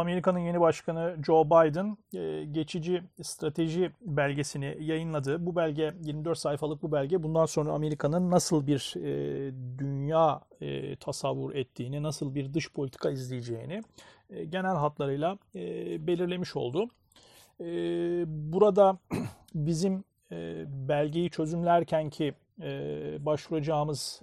Amerika'nın yeni başkanı Joe Biden e, geçici strateji belgesini yayınladı. Bu belge 24 sayfalık bu belge bundan sonra Amerika'nın nasıl bir e, dünya e, tasavvur ettiğini, nasıl bir dış politika izleyeceğini genel hatlarıyla belirlemiş oldu. Burada bizim belgeyi çözümlerken ki başvuracağımız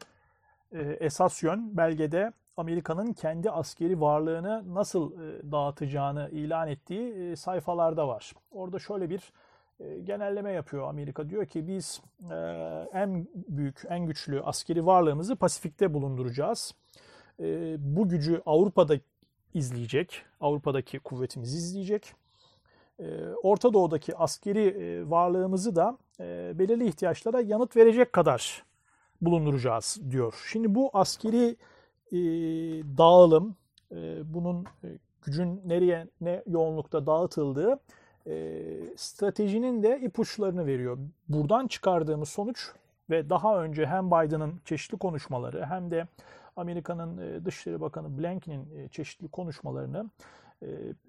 esas yön belgede Amerika'nın kendi askeri varlığını nasıl e, dağıtacağını ilan ettiği e, sayfalarda var. Orada şöyle bir e, genelleme yapıyor Amerika. Diyor ki biz en büyük, en güçlü askeri varlığımızı Pasifik'te bulunduracağız. Bu gücü Avrupa'da izleyecek, Avrupa'daki kuvvetimiz izleyecek. Orta Doğu'daki askeri varlığımızı da belirli ihtiyaçlara yanıt verecek kadar bulunduracağız diyor. Şimdi bu askeri e, dağılım, e, bunun e, gücün nereye ne yoğunlukta dağıtıldığı e, stratejinin de ipuçlarını veriyor. Buradan çıkardığımız sonuç ve daha önce hem Biden'ın çeşitli konuşmaları hem de Amerika'nın e, Dışişleri Bakanı Blinken'in e, çeşitli konuşmalarını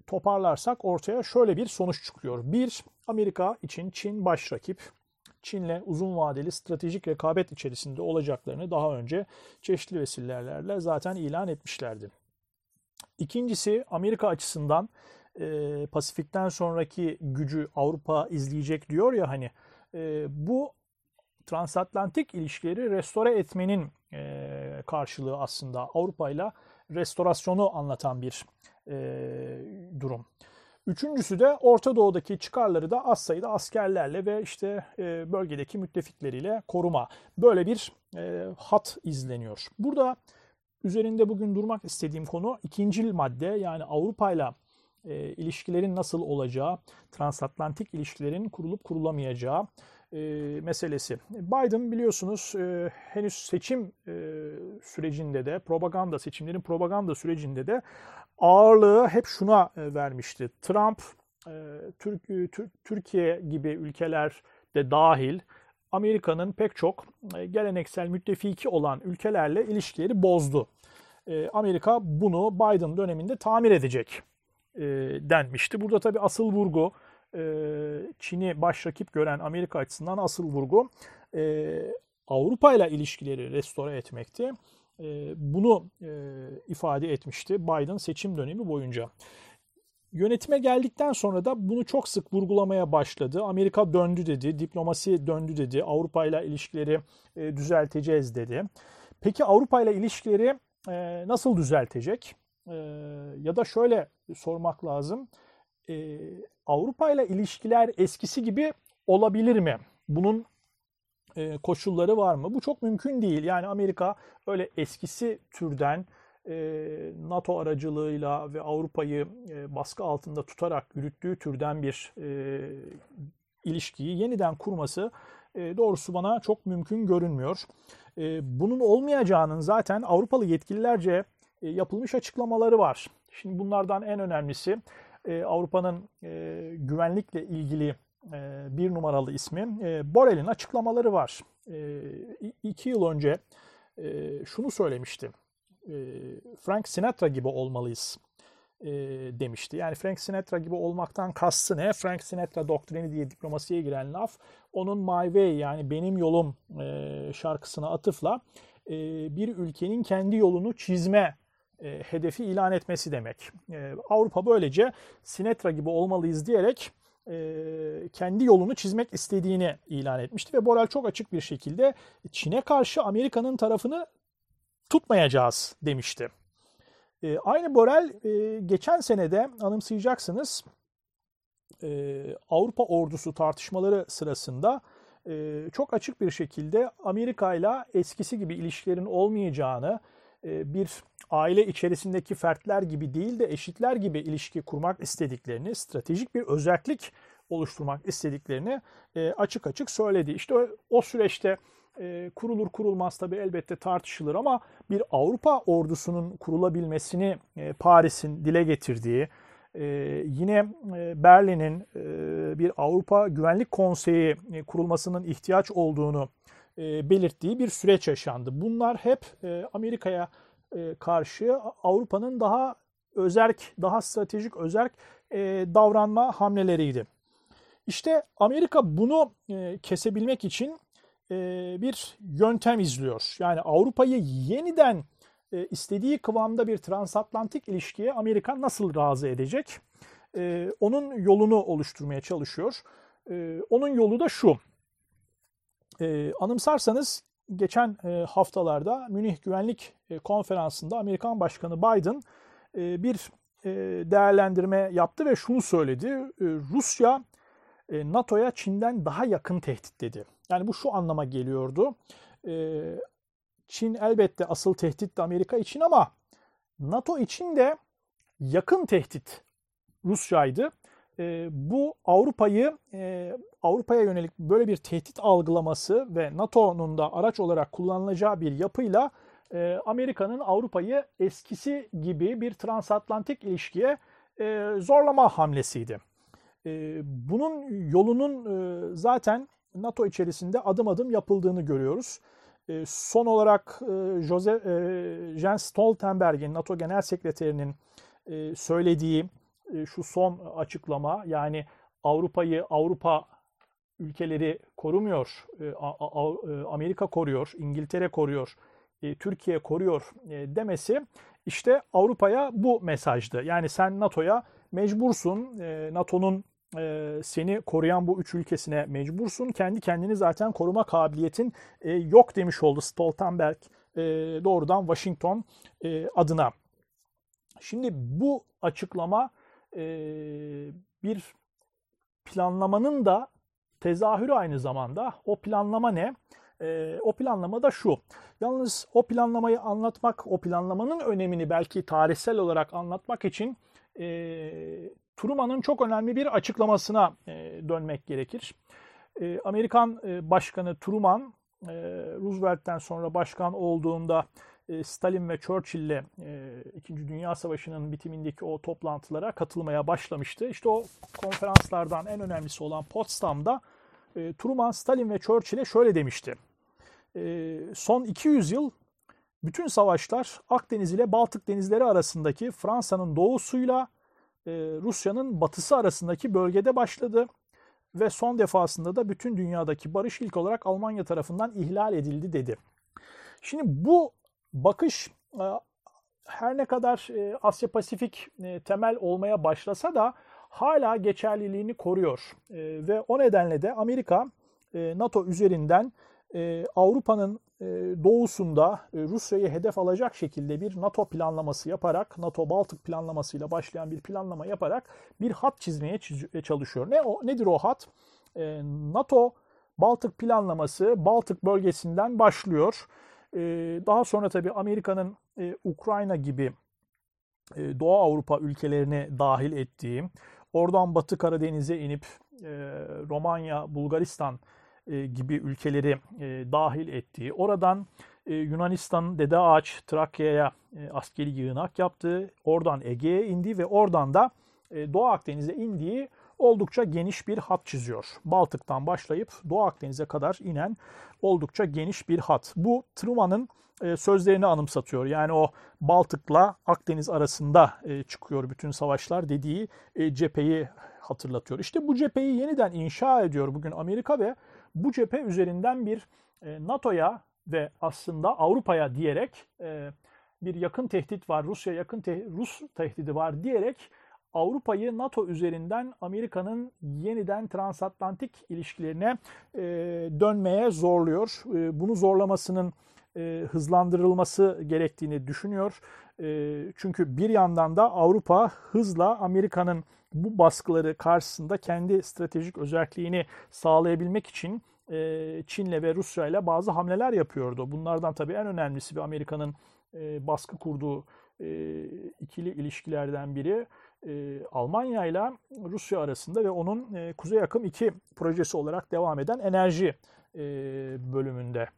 toparlarsak ortaya şöyle bir sonuç çıkıyor. Bir, Amerika için Çin baş rakip. Çin'le uzun vadeli stratejik rekabet içerisinde olacaklarını daha önce çeşitli vesilelerle zaten ilan etmişlerdi. İkincisi Amerika açısından e, Pasifik'ten sonraki gücü Avrupa izleyecek diyor ya hani e, bu transatlantik ilişkileri restore etmenin e, karşılığı aslında Avrupa ile restorasyonu anlatan bir e, durum. Üçüncüsü de Orta Doğu'daki çıkarları da az sayıda askerlerle ve işte e, bölgedeki müttefikleriyle koruma. Böyle bir e, hat izleniyor. Burada üzerinde bugün durmak istediğim konu ikinci madde yani Avrupa ile ilişkilerin nasıl olacağı, transatlantik ilişkilerin kurulup kurulamayacağı e, meselesi. Biden biliyorsunuz e, henüz seçim e, sürecinde de propaganda seçimlerin propaganda sürecinde de ağırlığı hep şuna e, vermişti. Trump, e, e, Türkiye gibi ülkeler de dahil Amerika'nın pek çok geleneksel müttefiki olan ülkelerle ilişkileri bozdu. Amerika bunu Biden döneminde tamir edecek denmişti. Burada tabii asıl vurgu Çin'i baş rakip gören Amerika açısından asıl vurgu Avrupa ile ilişkileri restore etmekti. Ee, bunu e, ifade etmişti Biden seçim dönemi boyunca. Yönetime geldikten sonra da bunu çok sık vurgulamaya başladı. Amerika döndü dedi, diplomasi döndü dedi, Avrupa ile ilişkileri e, düzelteceğiz dedi. Peki Avrupa ile ilişkileri e, nasıl düzeltecek? Ya da şöyle sormak lazım. Avrupa ile ilişkiler eskisi gibi olabilir mi? Bunun e, koşulları var mı? Bu çok mümkün değil. Yani Amerika öyle eskisi türden e, NATO aracılığıyla ve Avrupa'yı e, baskı altında tutarak yürüttüğü türden bir ilişkiyi yeniden kurması doğrusu bana çok mümkün görünmüyor. Bunun olmayacağının zaten Avrupalı yetkililerce yapılmış açıklamaları var. Şimdi bunlardan en önemlisi Avrupa'nın güvenlikle ilgili e, bir numaralı ismi. E, Borrell'in açıklamaları var. E, iki yıl önce şunu söylemişti. Frank Sinatra gibi olmalıyız demişti. Yani Frank Sinatra gibi olmaktan kastı ne? Frank Sinatra doktrini diye diplomasiye giren laf onun My Way yani benim yolum şarkısına atıfla bir ülkenin kendi yolunu çizme hedefi ilan etmesi demek. Avrupa böylece Sinatra gibi olmalıyız diyerek e, kendi yolunu çizmek istediğini ilan etmişti ve Borrell çok açık bir şekilde Çin'e karşı Amerika'nın tarafını tutmayacağız demişti. E, aynı Borrell e, geçen senede anımsayacaksınız Avrupa ordusu tartışmaları sırasında çok açık bir şekilde Amerika ile eskisi gibi ilişkilerin olmayacağını, bir aile içerisindeki fertler gibi değil de eşitler gibi ilişki kurmak istediklerini, stratejik bir özellik oluşturmak istediklerini e, açık açık söyledi. İşte o, süreçte e, kurulur kurulmaz tabi elbette tartışılır ama bir Avrupa ordusunun kurulabilmesini e, Paris'in dile getirdiği, yine Berlin'in bir Avrupa Güvenlik Konseyi kurulmasının ihtiyaç olduğunu belirttiği bir süreç yaşandı. Bunlar hep Amerika'ya karşı Avrupa'nın daha özerk, daha stratejik özerk e, davranma hamleleriydi. İşte Amerika bunu e, kesebilmek için e, bir yöntem izliyor. Yani Avrupa'yı yeniden e, istediği kıvamda bir transatlantik ilişkiye Amerika nasıl razı edecek? E, onun yolunu oluşturmaya çalışıyor. E, onun yolu da şu. E, anımsarsanız geçen e, haftalarda Münih Güvenlik e, Konferansı'nda Amerikan Başkanı Biden e, bir e, değerlendirme yaptı ve şunu söyledi. E, Rusya e, NATO'ya Çin'den daha yakın tehdit dedi. Yani bu şu anlama geliyordu. E, Çin elbette asıl tehdit de Amerika için ama NATO için de yakın tehdit Rusya'ydı. E, bu Avrupa'yı e, Avrupa'ya yönelik böyle bir tehdit algılaması ve NATO'nun da araç olarak kullanılacağı bir yapıyla e, Amerika'nın Avrupa'yı eskisi gibi bir transatlantik ilişkiye e, zorlama hamlesiydi. E, bunun yolunun e, zaten NATO içerisinde adım adım yapıldığını görüyoruz. E, son olarak e, Joseph, e, Jens Stoltenberg'in NATO Genel Sekreterinin e, söylediği şu son açıklama yani Avrupa'yı Avrupa ülkeleri korumuyor, e, e, Amerika koruyor, İngiltere koruyor, Türkiye koruyor demesi işte Avrupa'ya bu mesajdı. Yani sen NATO'ya mecbursun, NATO'nun seni koruyan bu üç ülkesine mecbursun. Kendi kendini zaten koruma kabiliyetin yok demiş oldu Stoltenberg doğrudan Washington adına. Şimdi bu açıklama bir planlamanın da tezahürü aynı zamanda. O planlama ne? E, o planlama da şu. Yalnız o planlamayı anlatmak, o planlamanın önemini belki tarihsel olarak anlatmak için e, Truman'ın çok önemli bir açıklamasına e, dönmek gerekir. E, Amerikan e, Başkanı Truman, e, Roosevelt'ten sonra başkan olduğunda e, Stalin ve Churchill'le e, İkinci Dünya Savaşı'nın bitimindeki o toplantılara katılmaya başlamıştı. İşte o konferanslardan en önemlisi olan Potsdam'da e, Truman, Stalin ve Churchill'e şöyle demişti. Son 200 yıl bütün savaşlar Akdeniz ile Baltık denizleri arasındaki Fransa'nın doğusuyla Rusya'nın batısı arasındaki bölgede başladı ve son defasında da bütün dünyadaki barış ilk olarak Almanya tarafından ihlal edildi dedi. Şimdi bu bakış e, her ne kadar e, Asya Pasifik e, temel olmaya başlasa da hala geçerliliğini koruyor. Ve o nedenle de Amerika NATO üzerinden Avrupa'nın doğusunda Rusya'yı hedef alacak şekilde bir NATO planlaması yaparak, NATO Baltık planlamasıyla başlayan bir planlama yaparak bir hat çizmeye çalışıyor. Ne o nedir o hat? NATO Baltık planlaması Baltık bölgesinden başlıyor daha sonra tabii Amerika'nın e, Ukrayna gibi e, Doğu Avrupa ülkelerini dahil ettiği, oradan Batı Karadeniz'e inip e, Romanya, Bulgaristan gibi ülkeleri dahil ettiği, oradan Yunanistan'ın Dede Ağaç, Trakya'ya askeri yığınak yaptığı, oradan Ege'ye indi ve oradan da Doğu Akdeniz'e indiği oldukça geniş bir hat çiziyor. Baltık'tan başlayıp Doğu Akdeniz'e kadar inen oldukça geniş bir hat. Bu Truman'ın e, sözlerini anımsatıyor. Yani o Baltık'la Akdeniz arasında e, çıkıyor bütün savaşlar dediği e, cepheyi hatırlatıyor. İşte bu cepheyi yeniden inşa ediyor bugün Amerika ve bu cephe üzerinden bir NATO'ya ve aslında Avrupa'ya diyerek bir yakın tehdit var, Rusya yakın te Rus tehdidi var diyerek Avrupa'yı NATO üzerinden Amerika'nın yeniden transatlantik ilişkilerine e, dönmeye zorluyor. E, bunu zorlamasının e, hızlandırılması gerektiğini düşünüyor. E, çünkü bir yandan da Avrupa hızla Amerika'nın bu baskıları karşısında kendi stratejik özelliğini sağlayabilmek için e, Çin'le ve Rusya'yla bazı hamleler yapıyordu. Bunlardan tabii en önemlisi bir Amerika'nın e, baskı kurduğu e, ikili ilişkilerden biri e, Almanya ile Rusya arasında ve onun e, Kuzey Akım 2 projesi olarak devam eden enerji e, bölümünde.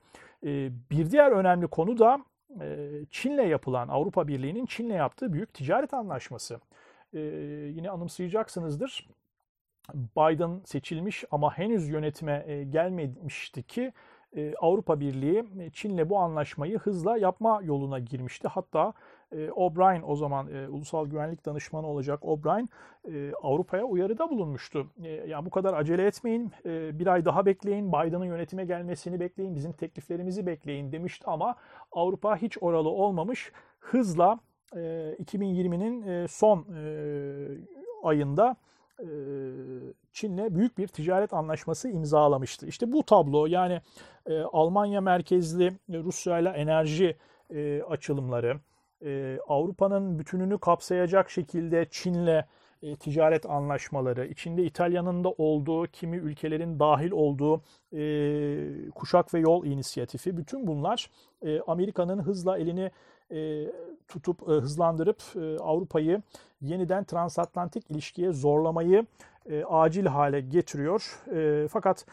E, bir diğer önemli konu da e, Çin'le yapılan Avrupa Birliği'nin Çin'le yaptığı büyük ticaret anlaşması. E, yine anımsayacaksınızdır. Biden seçilmiş ama henüz yönetime gelmemişti ki Avrupa Birliği Çin'le bu anlaşmayı hızla yapma yoluna girmişti. Hatta e, O'Brien o zaman e, ulusal güvenlik danışmanı olacak O'Brien e, Avrupa'ya uyarıda bulunmuştu. E, yani bu kadar acele etmeyin, e, bir ay daha bekleyin, Biden'ın yönetime gelmesini bekleyin, bizim tekliflerimizi bekleyin demişti ama Avrupa hiç oralı olmamış. Hızla e, 2020'nin e, son e, ayında e, Çin'le büyük bir ticaret anlaşması imzalamıştı. İşte bu tablo yani e, Almanya merkezli Rusya ile enerji e, açılımları, Avrupa'nın bütününü kapsayacak şekilde Çin'le ticaret anlaşmaları, içinde İtalya'nın da olduğu, kimi ülkelerin dahil olduğu kuşak ve yol inisiyatifi, bütün bunlar Amerika'nın hızla elini tutup hızlandırıp Avrupa'yı yeniden transatlantik ilişkiye zorlamayı acil hale getiriyor. Fakat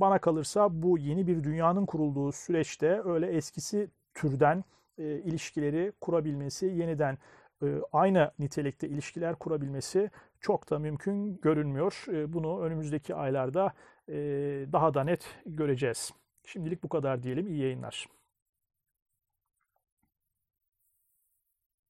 bana kalırsa bu yeni bir dünyanın kurulduğu süreçte öyle eskisi türden ilişkileri kurabilmesi, yeniden aynı nitelikte ilişkiler kurabilmesi çok da mümkün görünmüyor. Bunu önümüzdeki aylarda daha da net göreceğiz. Şimdilik bu kadar diyelim. İyi yayınlar.